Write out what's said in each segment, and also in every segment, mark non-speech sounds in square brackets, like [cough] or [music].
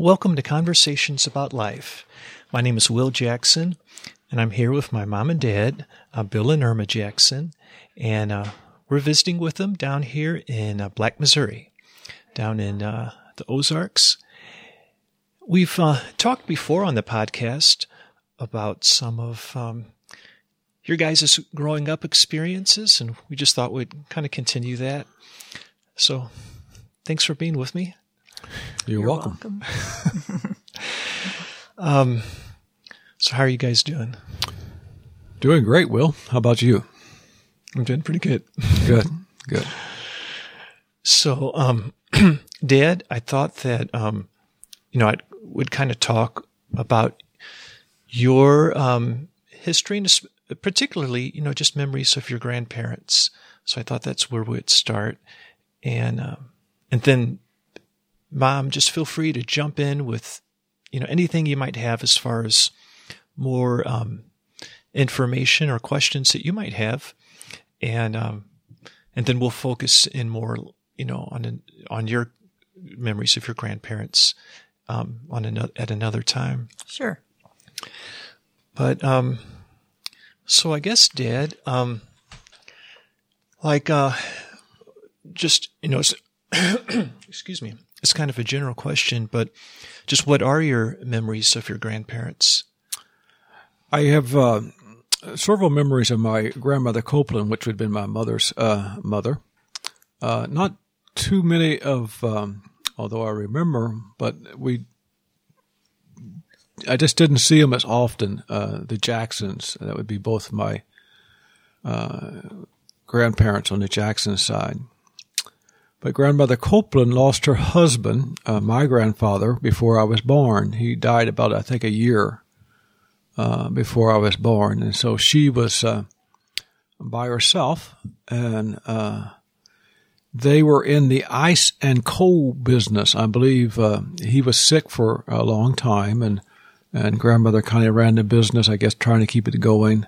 Welcome to Conversations About Life. My name is Will Jackson, and I'm here with my mom and dad, uh, Bill and Irma Jackson, and uh, we're visiting with them down here in uh, Black, Missouri, down in uh, the Ozarks. We've uh, talked before on the podcast about some of um, your guys' growing up experiences, and we just thought we'd kind of continue that. So, thanks for being with me. You're, You're welcome. welcome. [laughs] [laughs] um, so how are you guys doing? Doing great, Will. How about you? I'm doing pretty good. good. Good. So, um, [clears throat] Dad, I thought that, um, you know, I would kind of talk about your, um, history and particularly, you know, just memories of your grandparents. So I thought that's where we'd start. And, um, and then mom, just feel free to jump in with, you know, anything you might have as far as more um, information or questions that you might have, and um, and then we'll focus in more, you know, on on your memories of your grandparents um, on another at another time. Sure. But um, so I guess, Dad, um, like uh, just you know, [coughs] excuse me it's kind of a general question, but just what are your memories of your grandparents? I have uh, several memories of my grandmother Copeland, which would have been my mother's uh, mother. Uh, not too many of, um, although I remember, but we. I just didn't see them as often. Uh, the Jacksons, that would be both my uh, grandparents on the Jackson side. But grandmother Copeland lost her husband, uh, my grandfather, before I was born. He died about, I think, a year uh, before I was born. And so she was uh, by herself, and uh, they were in the ice and coal business. I believe uh, he was sick for a long time, and, and grandmother kind of ran the business, I guess, trying to keep it going.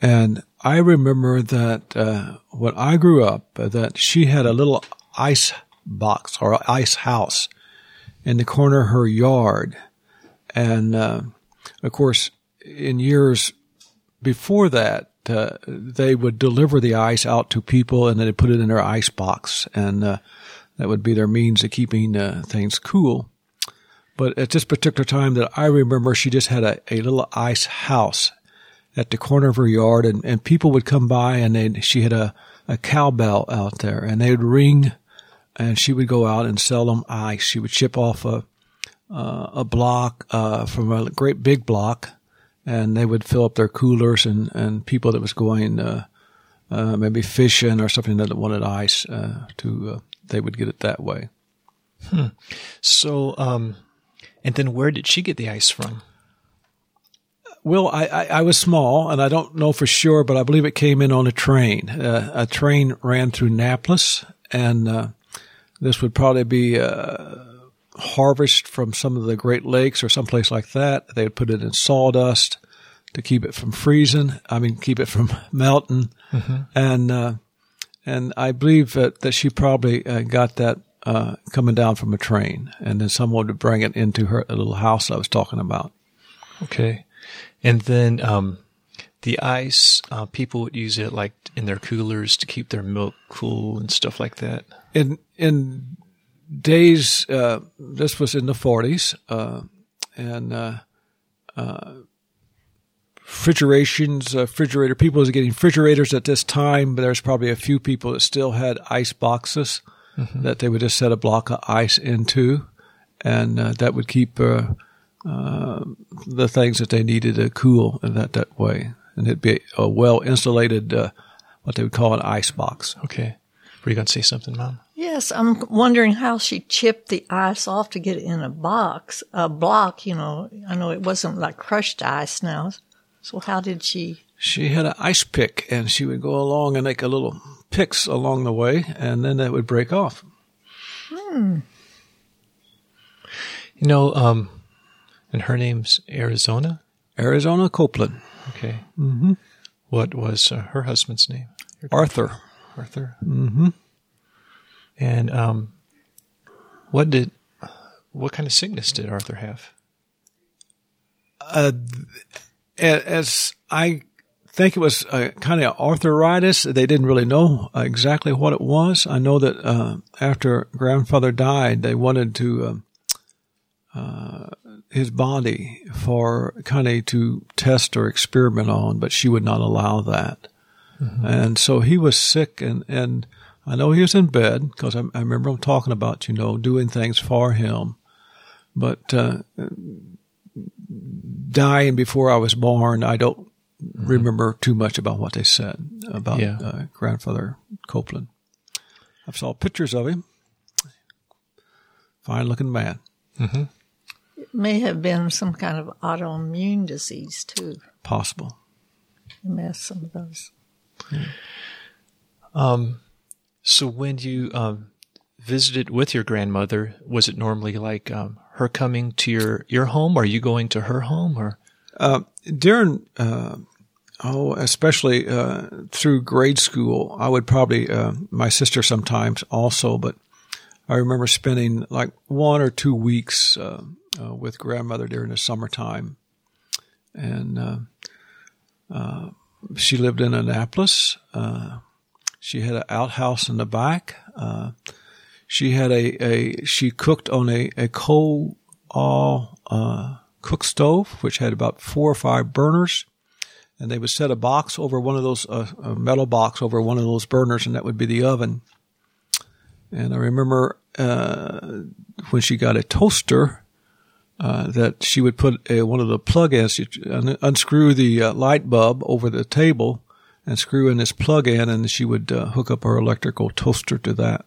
And I remember that uh, when I grew up, that she had a little ice box or ice house in the corner of her yard. And, uh, of course, in years before that, uh, they would deliver the ice out to people and then they put it in their ice box. And, uh, that would be their means of keeping uh, things cool. But at this particular time that I remember, she just had a, a little ice house at the corner of her yard and, and people would come by and she had a, a cowbell out there and they would ring and she would go out and sell them ice. She would ship off a uh, a block uh, from a great big block, and they would fill up their coolers and and people that was going uh, uh maybe fishing or something that wanted ice uh, to uh, they would get it that way. Hmm. So, um, and then where did she get the ice from? Well, I, I, I, was small, and I don't know for sure, but I believe it came in on a train. Uh, a train ran through Annapolis, and uh, this would probably be uh, harvest from some of the Great Lakes or someplace like that. They would put it in sawdust to keep it from freezing. I mean, keep it from [laughs] melting. Mm-hmm. And uh, and I believe that, that she probably uh, got that uh, coming down from a train, and then someone would bring it into her little house I was talking about. Okay, and then um, the ice, uh, people would use it like in their coolers to keep their milk cool and stuff like that. In in days, uh, this was in the forties, uh, and uh, uh, refrigerations, uh, refrigerator. People was getting refrigerators at this time, but there's probably a few people that still had ice boxes mm-hmm. that they would just set a block of ice into, and that would keep. the things that they needed to cool in that, that way and it'd be a well insulated, uh, what they would call an ice box. Okay. Were you going to say something, Mom? Yes, I'm wondering how she chipped the ice off to get it in a box, a block. You know, I know it wasn't like crushed ice now. So how did she? She had an ice pick, and she would go along and make a little picks along the way, and then that would break off. Hmm. You know, um, and her name's Arizona. Arizona Copeland. Okay. Mm-hmm. What was uh, her husband's name? Arthur. Arthur. Mm-hmm. And um, what did what kind of sickness did Arthur have? Uh, as I think it was a kind of arthritis. They didn't really know exactly what it was. I know that uh, after grandfather died, they wanted to uh, uh, his body for of to test or experiment on, but she would not allow that. Mm-hmm. And so he was sick, and and I know he was in bed because I, I, remember him talking about you know doing things for him, but uh, dying before I was born. I don't mm-hmm. remember too much about what they said about yeah. uh, grandfather Copeland. I saw pictures of him. Fine looking man. Mm-hmm. It may have been some kind of autoimmune disease too. Possible. It may have some of those. Um, so when you um, visited with your grandmother, was it normally like um, her coming to your your home? Or are you going to her home? Or uh, during uh, oh, especially uh, through grade school, I would probably uh, my sister sometimes also, but I remember spending like one or two weeks uh, uh, with grandmother during the summertime, and she lived in Annapolis. she had an outhouse in the back. she had a, a she cooked on a, a coal all cook stove, which had about four or five burners. And they would set a box over one of those, uh, a metal box over one of those burners, and that would be the oven. And I remember uh, when she got a toaster, uh, that she would put a, one of the plug-ins, unscrew the uh, light bulb over the table and screw in this plug-in, and she would uh, hook up her electrical toaster to that.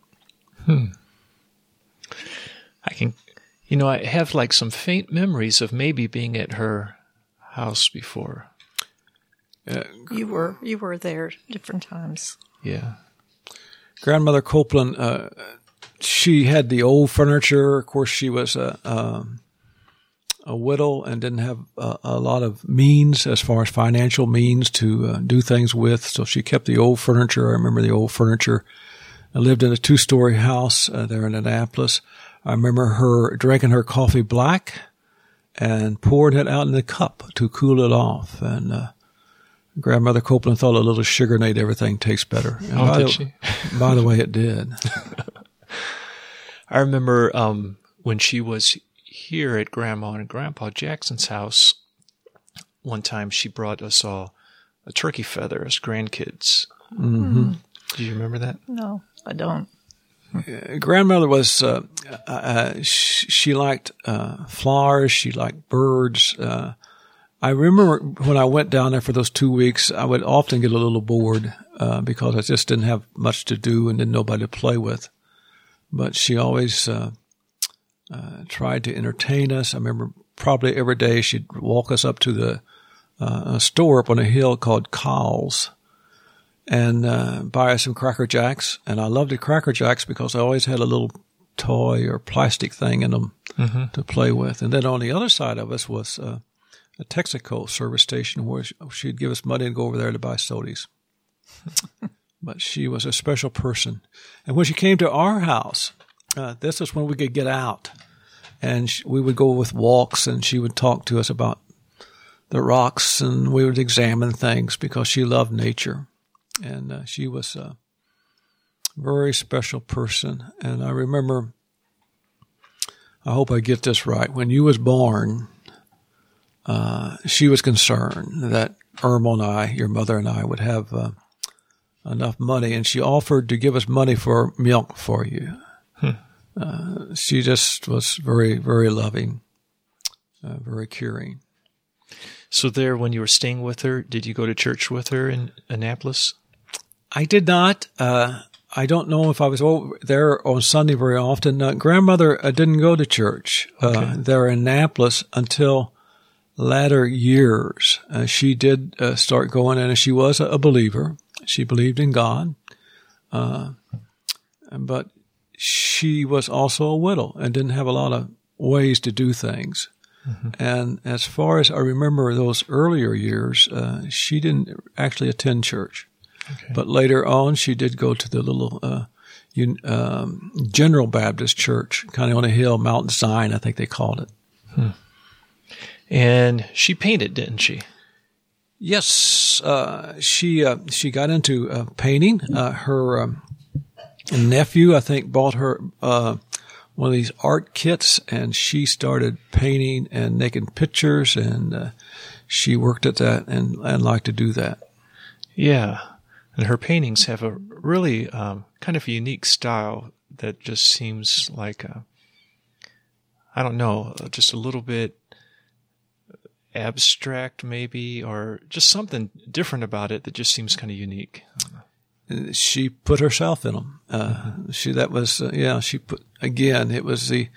Hmm. I can you know, I have like some faint memories of maybe being at her house before. Uh, you were you were there different times. Yeah. Grandmother Copeland, uh, she had the old furniture. Of course, she was a um, a widow and didn't have a, a, lot of means as far as financial means to uh, do things with. So she kept the old furniture. I remember the old furniture. I lived in a two story house uh, there in Annapolis. I remember her drinking her coffee black and pouring it out in the cup to cool it off. And uh, grandmother Copeland thought a little sugar made everything taste better. And oh, by, did the, she? [laughs] by the way, it did. [laughs] I remember um, when she was here at Grandma and Grandpa Jackson's house. One time, she brought us all a turkey feather as grandkids. Mm-hmm. Do you remember that? No, I don't grandmother was uh, uh, uh she liked uh, flowers. She liked birds. Uh, I remember when I went down there for those two weeks, I would often get a little bored uh, because I just didn't have much to do and didn't nobody to play with. But she always tried to entertain us. I remember probably every day she'd walk us up to the a store up on a hill called Cowles and uh, buy us some Cracker Jacks. And I loved the Cracker Jacks because I always had a little toy or plastic thing in them mm-hmm. to play with. And then on the other side of us was uh, a Texaco service station where she'd give us money and go over there to buy sodies. [laughs] but she was a special person. And when she came to our house, uh, this is when we could get out. And she, we would go with walks, and she would talk to us about the rocks, and we would examine things because she loved nature and uh, she was a very special person. And I remember, I hope I get this right. When you was born, uh, she was concerned that Irma and I, your mother and I, would have uh, enough money, and she offered to give us money for milk for you. Uh, she just was very, very loving, uh, very caring. So, there, when you were staying with her, did you go to church with her in Annapolis? I did not. Uh, I don't know if I was there on Sunday very often. Uh, grandmother uh, didn't go to church uh, okay. there in Annapolis until latter years. Uh, she did uh, start going, and she was a, believer. She believed in God, but she was also a widow and didn't have a lot of ways to do things. Mm-hmm. And as far as I remember those earlier years, she didn't actually attend church. Okay. But later on, she did go to the little uh, Un- um, General Baptist Church, kind of on a hill, Mount Zion, I think they called it. And she painted, didn't she? Yes, uh, she uh, she got into uh, painting. Uh, her um, nephew, I think, bought her uh, one of these art kits, and she started painting and making pictures, and uh, she worked at that and, and liked to do that. Yeah. And her paintings have a really um, kind of unique style that just seems like, a, I don't know, just a little bit abstract, maybe, or just something different about it that just seems kind of unique. She put herself in them. Uh, She that was uh, yeah. She put again. It was the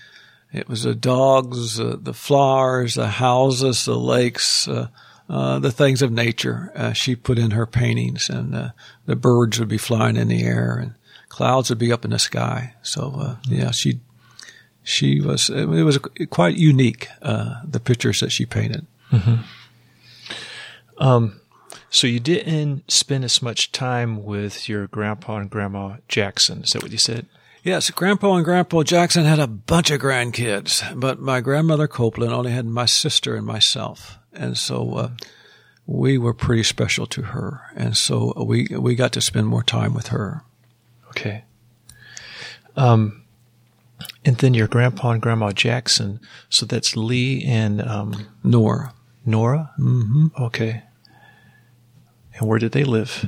it was the dogs, uh, the flowers, the houses, the lakes, uh, the things of nature. Uh, she put in her paintings, and uh, the birds would be flying in the air, and clouds would be up in the sky. So uh, yeah, she she was it was quite unique. The pictures that she painted. So you didn't spend as much time with your grandpa and grandma Jackson. Is that what you said? Yes, Grandpa and Grandpa Jackson had a bunch of grandkids, but my grandmother Copeland only had my sister and myself, and so uh, we were pretty special to her, and so we we got to spend more time with her. Okay. Um, and then your grandpa and grandma Jackson. So that's Lee and um, Nora, Nora. Mm-hmm. Okay. And where did they live?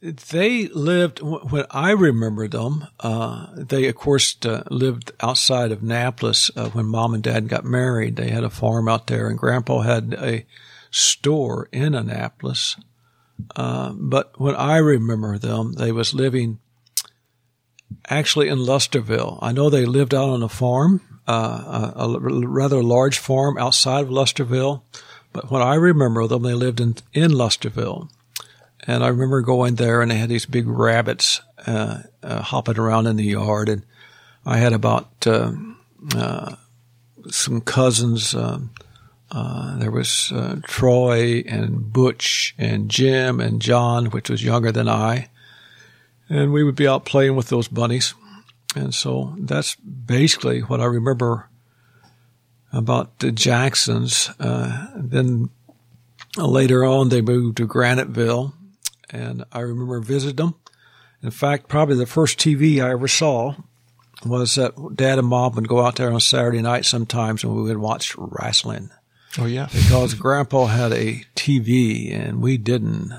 they lived when I remember them. Uh, they of course uh, lived outside of Annapolis uh, when Mom and Dad got married. They had a farm out there, and Grandpa had a store in Annapolis. Uh, but when I remember them, they was living actually in Lesterville. I know they lived out on a farm, uh, a, a rather large farm outside of Lesterville. But when I remember of them, they lived in in Lesterville. And I remember going there, and they had these big rabbits uh, uh, hopping around in the yard. And I had about uh, uh, some cousins. Um, uh, there was uh, Troy and Butch and Jim and John, which was younger than I. And we would be out playing with those bunnies. And so that's basically what I remember about the Jacksons. Uh, then later on, they moved to Graniteville, and I remember visiting them. In fact, probably the first TV I ever saw was that Dad and Mom would go out there on Saturday night sometimes, and we would watch wrestling Oh yeah. because Grandpa had a TV and we didn't,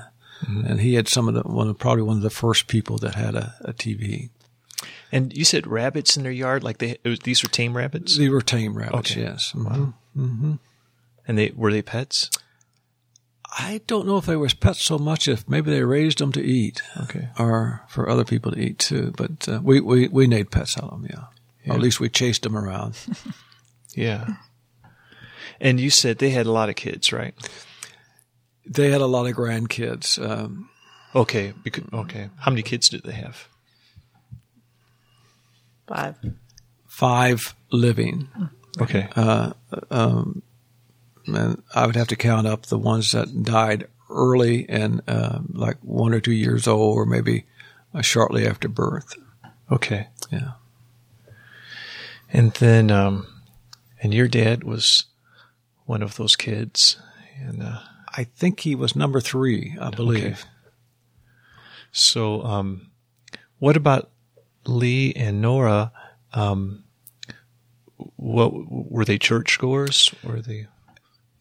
and he had some of the one probably one of the first people that had a, a TV. And you said rabbits in their yard, like they it was, these were tame rabbits, They were tame rabbits, Okay. yes. Mhm. and they were they pets. I don't know if they were pets so much if maybe they raised them to eat. Okay. Or for other people to eat too. But uh, we, we, we made pets out of them, yeah. Or at least we chased them around. [laughs] Yeah. And you said they had a lot of kids, right? they had a lot of grandkids. Um, Okay. Because, okay. How many kids did they have? Five. five living. Okay. And I would have to count up the ones that died early and uh, like one or two years old or maybe uh, shortly after birth. Okay. Yeah. And then, um, and your dad was one of those kids, and uh, I think he was number three, I believe. so um, what about Lee and Nora? Um, what were they churchgoers? Were they?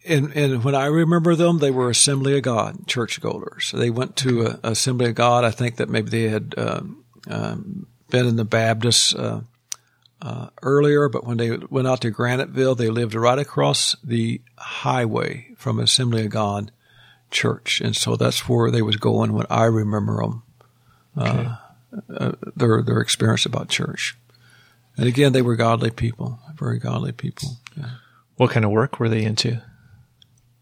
And and when I remember them, they were Assembly of God churchgoers. They went to a, Assembly of God. I think that maybe they had um, um, been in the Baptist uh, uh, earlier, but when they went out to Graniteville, they lived right across the highway from Assembly of God church, and so that's where they was going when I remember them. Uh, uh, their their experience about church, and again, they were godly people, very godly people. Yeah. What kind of work were they into?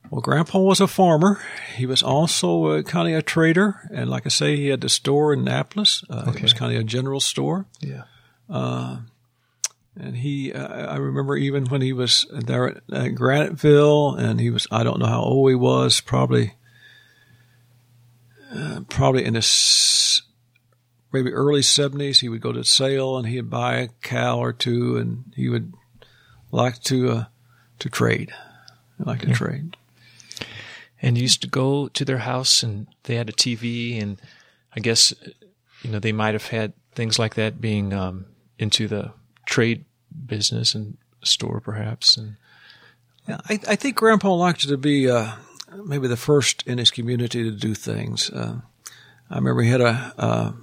Well, Grandpa was a farmer. He was also uh, kind of a trader, and like I say, he had the store in Annapolis. Uh, It was kind of a general store, Yeah. and he. Uh, I remember even when he was there at, at Graniteville, and he was—I don't know how old he was, probably, uh, probably in his maybe early 70s, he would go to sale and he'd buy a cow or two and he would like to, uh, to trade. Like to trade. And you used to go to their house and they had a TV and I guess, you know, they might have had things like that being, um, into the trade business and store perhaps. And Yeah, I, I think Grandpa liked to be uh, maybe the first in his community to do things. Uh, I remember he had a, a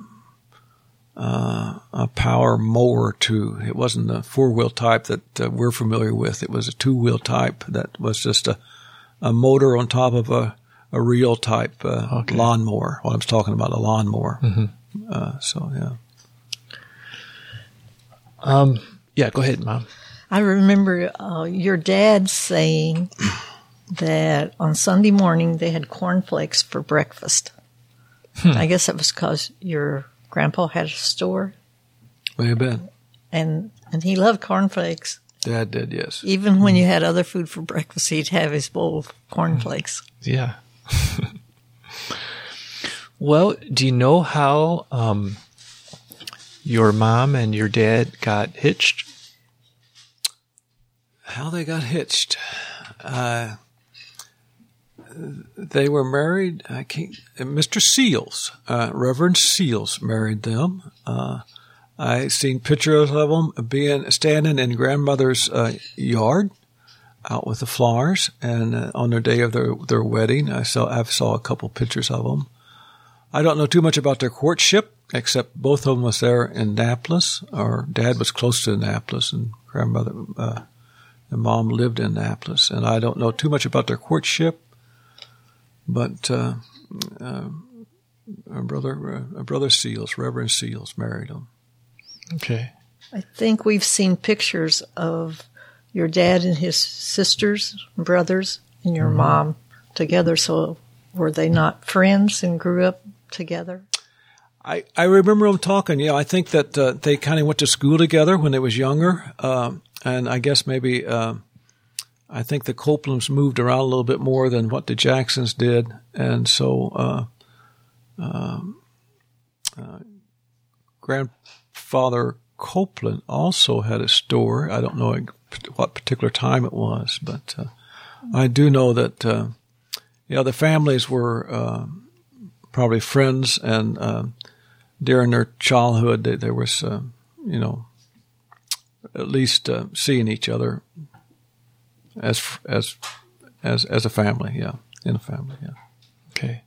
uh, a power mower too. It wasn't the four wheel type that uh, we're familiar with. It was a two wheel type that was just a a motor on top of a a reel type uh, Okay. lawnmower. What I'm talking about, a lawnmower. Uh, so yeah. um, yeah, go ahead, mom. I remember uh, your dad saying that on Sunday morning they had cornflakes for breakfast. I guess that was because your grandpa had a store, have been. and and he loved cornflakes. Dad did, yes. Even when you had other food for breakfast, he'd have his bowl of cornflakes. Yeah. well, do you know how um, your mom and your dad got hitched? How they got hitched. Uh, they were married. I can't. Mr. Seals, uh, Reverend Seals, married them. Uh, I seen pictures of them being standing in grandmother's uh, yard, out with the flowers, and uh, on their day of their their wedding, I saw I saw a couple pictures of them. I don't know too much about their courtship, except both of them was there in Annapolis. Our Dad was close to Annapolis, and grandmother. Uh, and mom lived in Annapolis, and I don't know too much about their courtship, but uh, uh, a brother, uh, brother Seals, Reverend Seals, married him. Okay. I think we've seen pictures of your dad and his sisters, brothers, and your mom together. So were they not friends and grew up together? I, I remember them talking. Yeah, I think that uh, they kind of went to school together when they was younger, um, and I guess maybe um I think the Copelands moved around a little bit more than what the Jacksons did, and so uh, um, uh, grandfather Copeland also had a store. I don't know what particular time it was, but uh, I do know that uh, yeah, the families were uh, probably friends, and uh, during their childhood, they, there was you know at least seeing each other as as as as a family. Yeah, in a family. Yeah. Okay.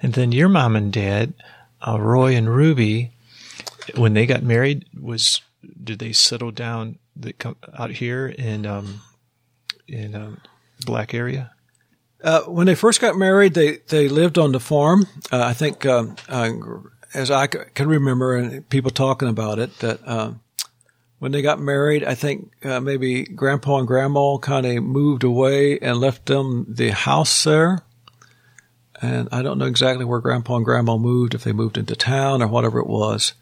And then your mom and dad, uh, Roy and Ruby, when they got married, was did they settle down the, come out here in um, in um, Black area? Uh, when they first got married, they, they lived on the farm. Uh, I think, um, uh, as I c- can remember, and people talking about it, that uh, when they got married, I think uh, maybe Grandpa and Grandma kind of moved away and left them the house there. And I don't know exactly where Grandpa and Grandma moved, if they moved into town or whatever it was.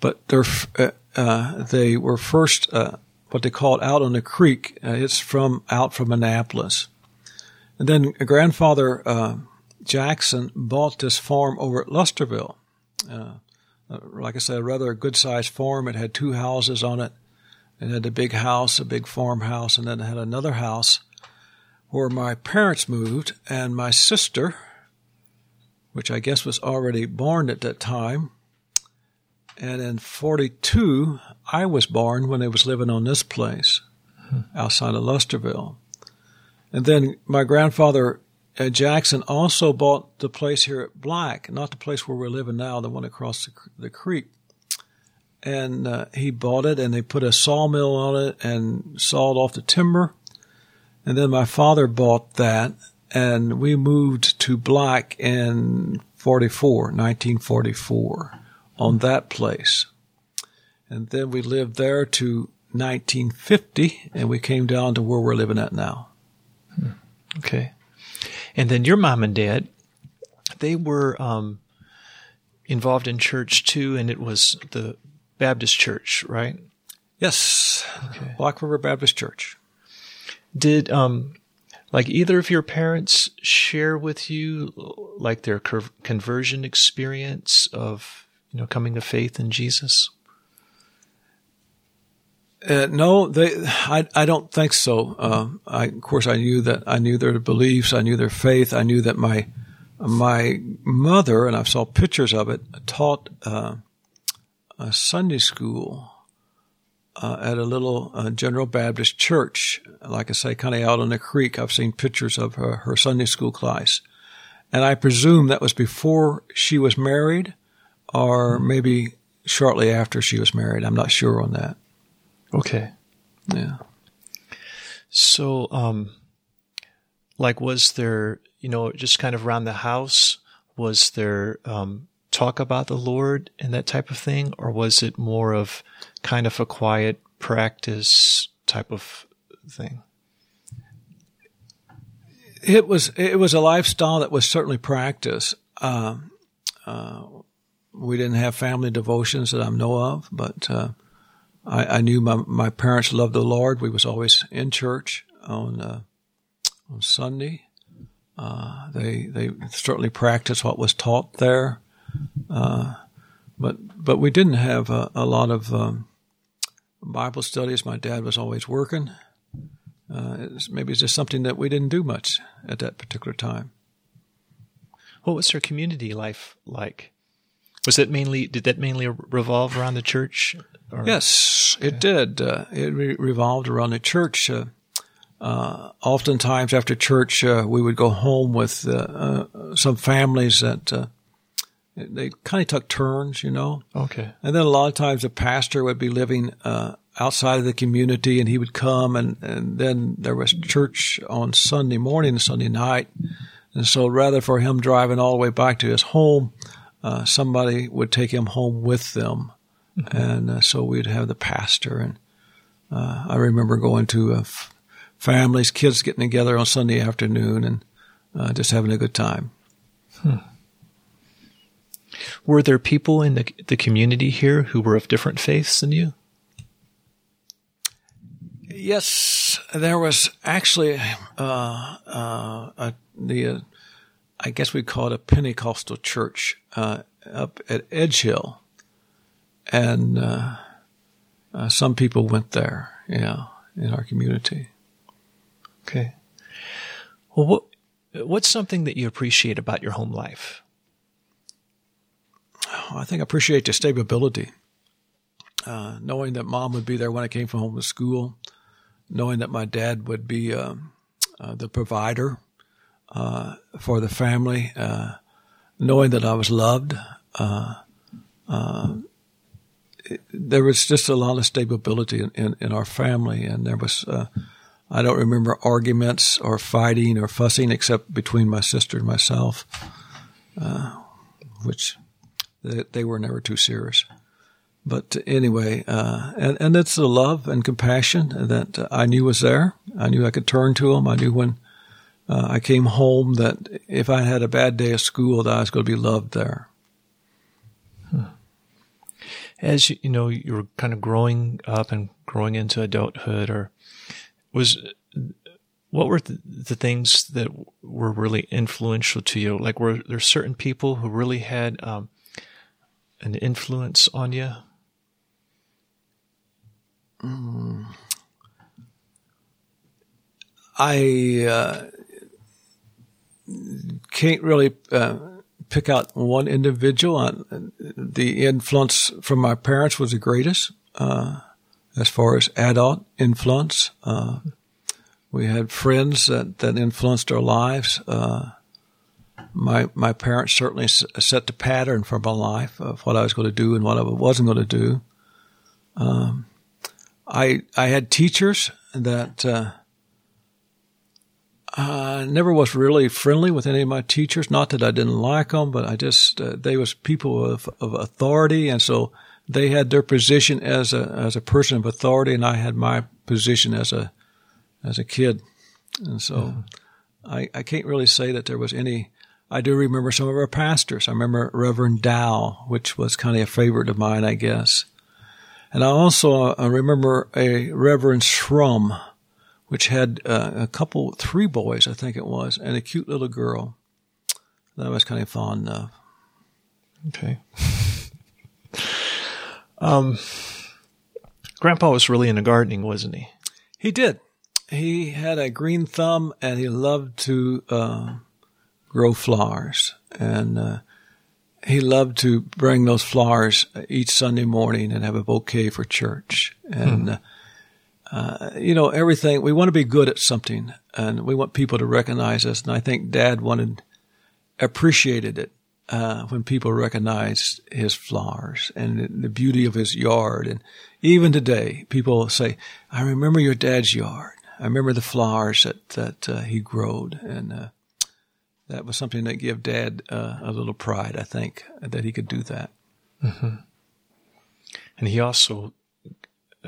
But they're, uh, uh, they were first uh, what they called out on the creek. Uh, it's from out from Annapolis. And then grandfather uh, Jackson bought this farm over at Lesterville. Uh, uh, like I said, a rather good sized farm. It had two houses on it. It had a big house, a big farmhouse, and then it had another house where my parents moved, and my sister, which I guess was already born at that time, and in 42, I was born when they was living on this place outside of Lesterville. And then my grandfather uh, Jackson also bought the place here at Black, not the place where we're living now, the one across the, the creek. And uh, he bought it, and they put a sawmill on it and sawed off the timber. And then my father bought that, and we moved to Black in 44, 1944, on that place. And then we lived there to 1950, and we came down to where we're living at now. Okay. And then your mom and dad, they were um, involved in church too, and it was the Baptist church, right? Yes, Okay. Black River Baptist Church. Did um, like either of your parents share with you like their conversion experience of you know, coming to faith in Jesus? Uh, no, they. I. I don't think so. Um, I, of course, I knew that. I knew their beliefs. I knew their faith. I knew that my my mother and I saw pictures of it taught uh, a Sunday school uh, at a little uh, General Baptist church. Like I say, kind of out on the creek. I've seen pictures of her, her Sunday school class, and I presume that was before she was married, or maybe shortly after she was married. I'm not sure on that. Okay. Yeah. So, um, like, was there, you know, just kind of around the house, was there, um, talk about the Lord and that type of thing? Or was it more of kind of a quiet practice type of thing? It was, it was a lifestyle that was certainly practiced. Uh, uh, we didn't have family devotions that I know of, but, uh, I, I, knew my, my parents loved the Lord. We was always in church on uh, on Sunday. Uh, they they certainly practiced what was taught there, uh, but but we didn't have a, a lot of um, Bible studies. My dad was always working. Uh, it's, maybe it's just something that we didn't do much at that particular time. What was their community life like? Was that mainly did that mainly revolve around the church? Or? Yes, it did. Uh, it re- revolved around the church. Uh, uh, oftentimes after church, uh, we would go home with uh, uh, some families that they kind of took turns, you know. Okay. And then a lot of times the pastor would be living outside of the community, and he would come, and, and then there was church on Sunday morning and Sunday night. And so rather for him driving all the way back to his home, somebody would take him home with them Mm-hmm. And uh, so we'd have the pastor. And uh, I remember going to uh, f- families, kids getting together on Sunday afternoon and uh, just having a good time. Hmm. Were there people in the, the community here who were of different faiths than you? Yes, there was actually uh, uh, a, the I guess we call it a Pentecostal church up at Edge Hill and uh, uh, some people went there. Yeah, in our community. Okay. Well, what what's something that you appreciate about your home life? I think I appreciate the stability. Uh, knowing that mom would be there when I came from home to school, knowing that my dad would be um, uh, the provider uh, for the family, uh, knowing that I was loved, uh, uh, there was just a lot of stability in, in, in our family, and there was. Uh, I don't remember arguments or fighting or fussing except between my sister and myself, uh, which they, they, were never too serious. But anyway, uh, and, and it's the love and compassion that I knew was there. I knew I could turn to them. I knew when uh, I came home that if I had a bad day at school, that I was going to be loved there as you know you were kind of growing up and growing into adulthood, or was what were the, the things that were really influential to you? Like, were there certain people who really had um, an influence on you? Mm. I uh, can't really uh, pick out one individual. Uh, the influence from my parents was the greatest uh, as far as adult influence. Uh, we had friends that, that influenced our lives. Uh, my my parents certainly set the pattern for my life of what I was going to do and what I wasn't going to do. Um, I I had teachers that uh, I never was really friendly with any of my teachers. Not that I didn't like them, but I just uh, they was people of, of authority, and so they had their position as a as a person of authority, and I had my position as a as a kid, and so mm-hmm. I I can't really say that there was any. I do remember some of our pastors. I remember Reverend Dow, which was kind of a favorite of mine, I guess, and I also uh, remember a Reverend Shrum which had uh, a couple, three boys, I think it was, and a cute little girl that I was kind of fond of. Okay. [laughs] um, Grandpa was really into gardening, wasn't he? He did. He had a green thumb, and he loved to uh, grow flowers. And uh, he loved to bring those flowers each Sunday morning and have a bouquet for church. And uh, uh, you know, everything we want to be good at something, and we want people to recognize us. And I think Dad wanted appreciated it uh, when people recognized his flowers and the beauty of his yard. And even today, people say, "I remember your dad's yard. I remember the flowers that that uh, he growed." And uh, that was something that gave Dad uh, a little pride. I think that he could do that. And he also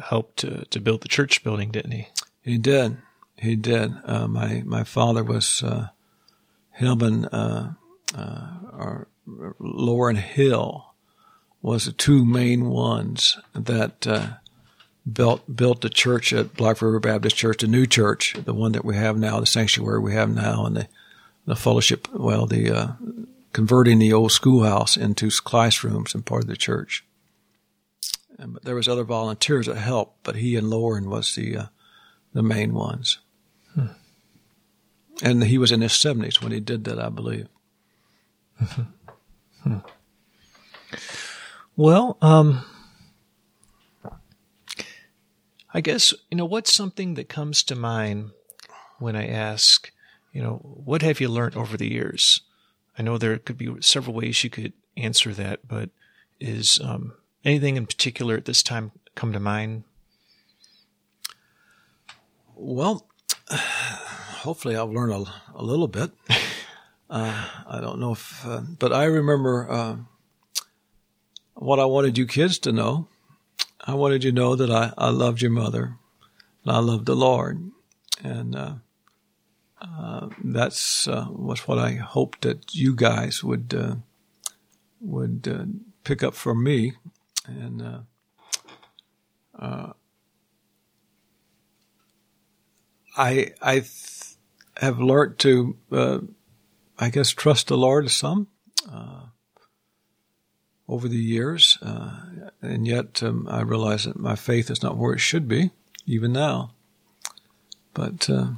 helped to, to build the church building, didn't he? He did. He did. Uh, my my father was uh, uh, uh, or Lauren Hill was the two main ones that uh, built built the church at Black River Baptist Church, the new church, the one that we have now, the sanctuary we have now, and the the fellowship. Well, the uh, converting the old schoolhouse into classrooms and part of the church. And, but there was other volunteers that helped, but he and Lauren was the uh, the main ones. And he was in his seventies when he did that, I believe. Well, um, I guess, you know, what's something that comes to mind when I ask, you know, what have you learned over the years? I know there could be several ways you could answer that, but is um, anything in particular at this time come to mind? Well, hopefully I'll learn a, a little bit. [laughs] Uh, I don't know if, uh, but I remember uh, what I wanted you kids to know. I wanted you to know that I, I loved your mother and I loved the Lord. And uh, uh, that's uh, was what I hoped that you guys would uh, would uh, pick up from me. And uh, uh, I I th- have learned to uh, I guess trust the Lord some uh, over the years, uh, and yet um, I realize that my faith is not where it should be, even now. But uh,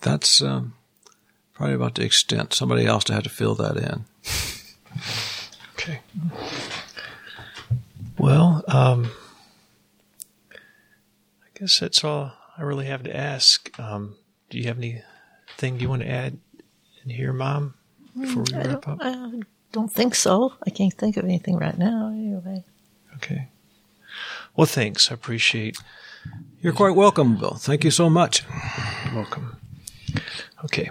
that's um, probably about the extent. Somebody else to have to fill that in. [laughs] Okay. Well, um, I guess that's all I really have to ask. Um, do you have anything you want to add in here, Mom, before we I wrap don't, up? I don't think so. I can't think of anything right now. Anyway, Okay. Well, thanks. I appreciate You're quite welcome, Bill. Thank you so much. Welcome. Okay.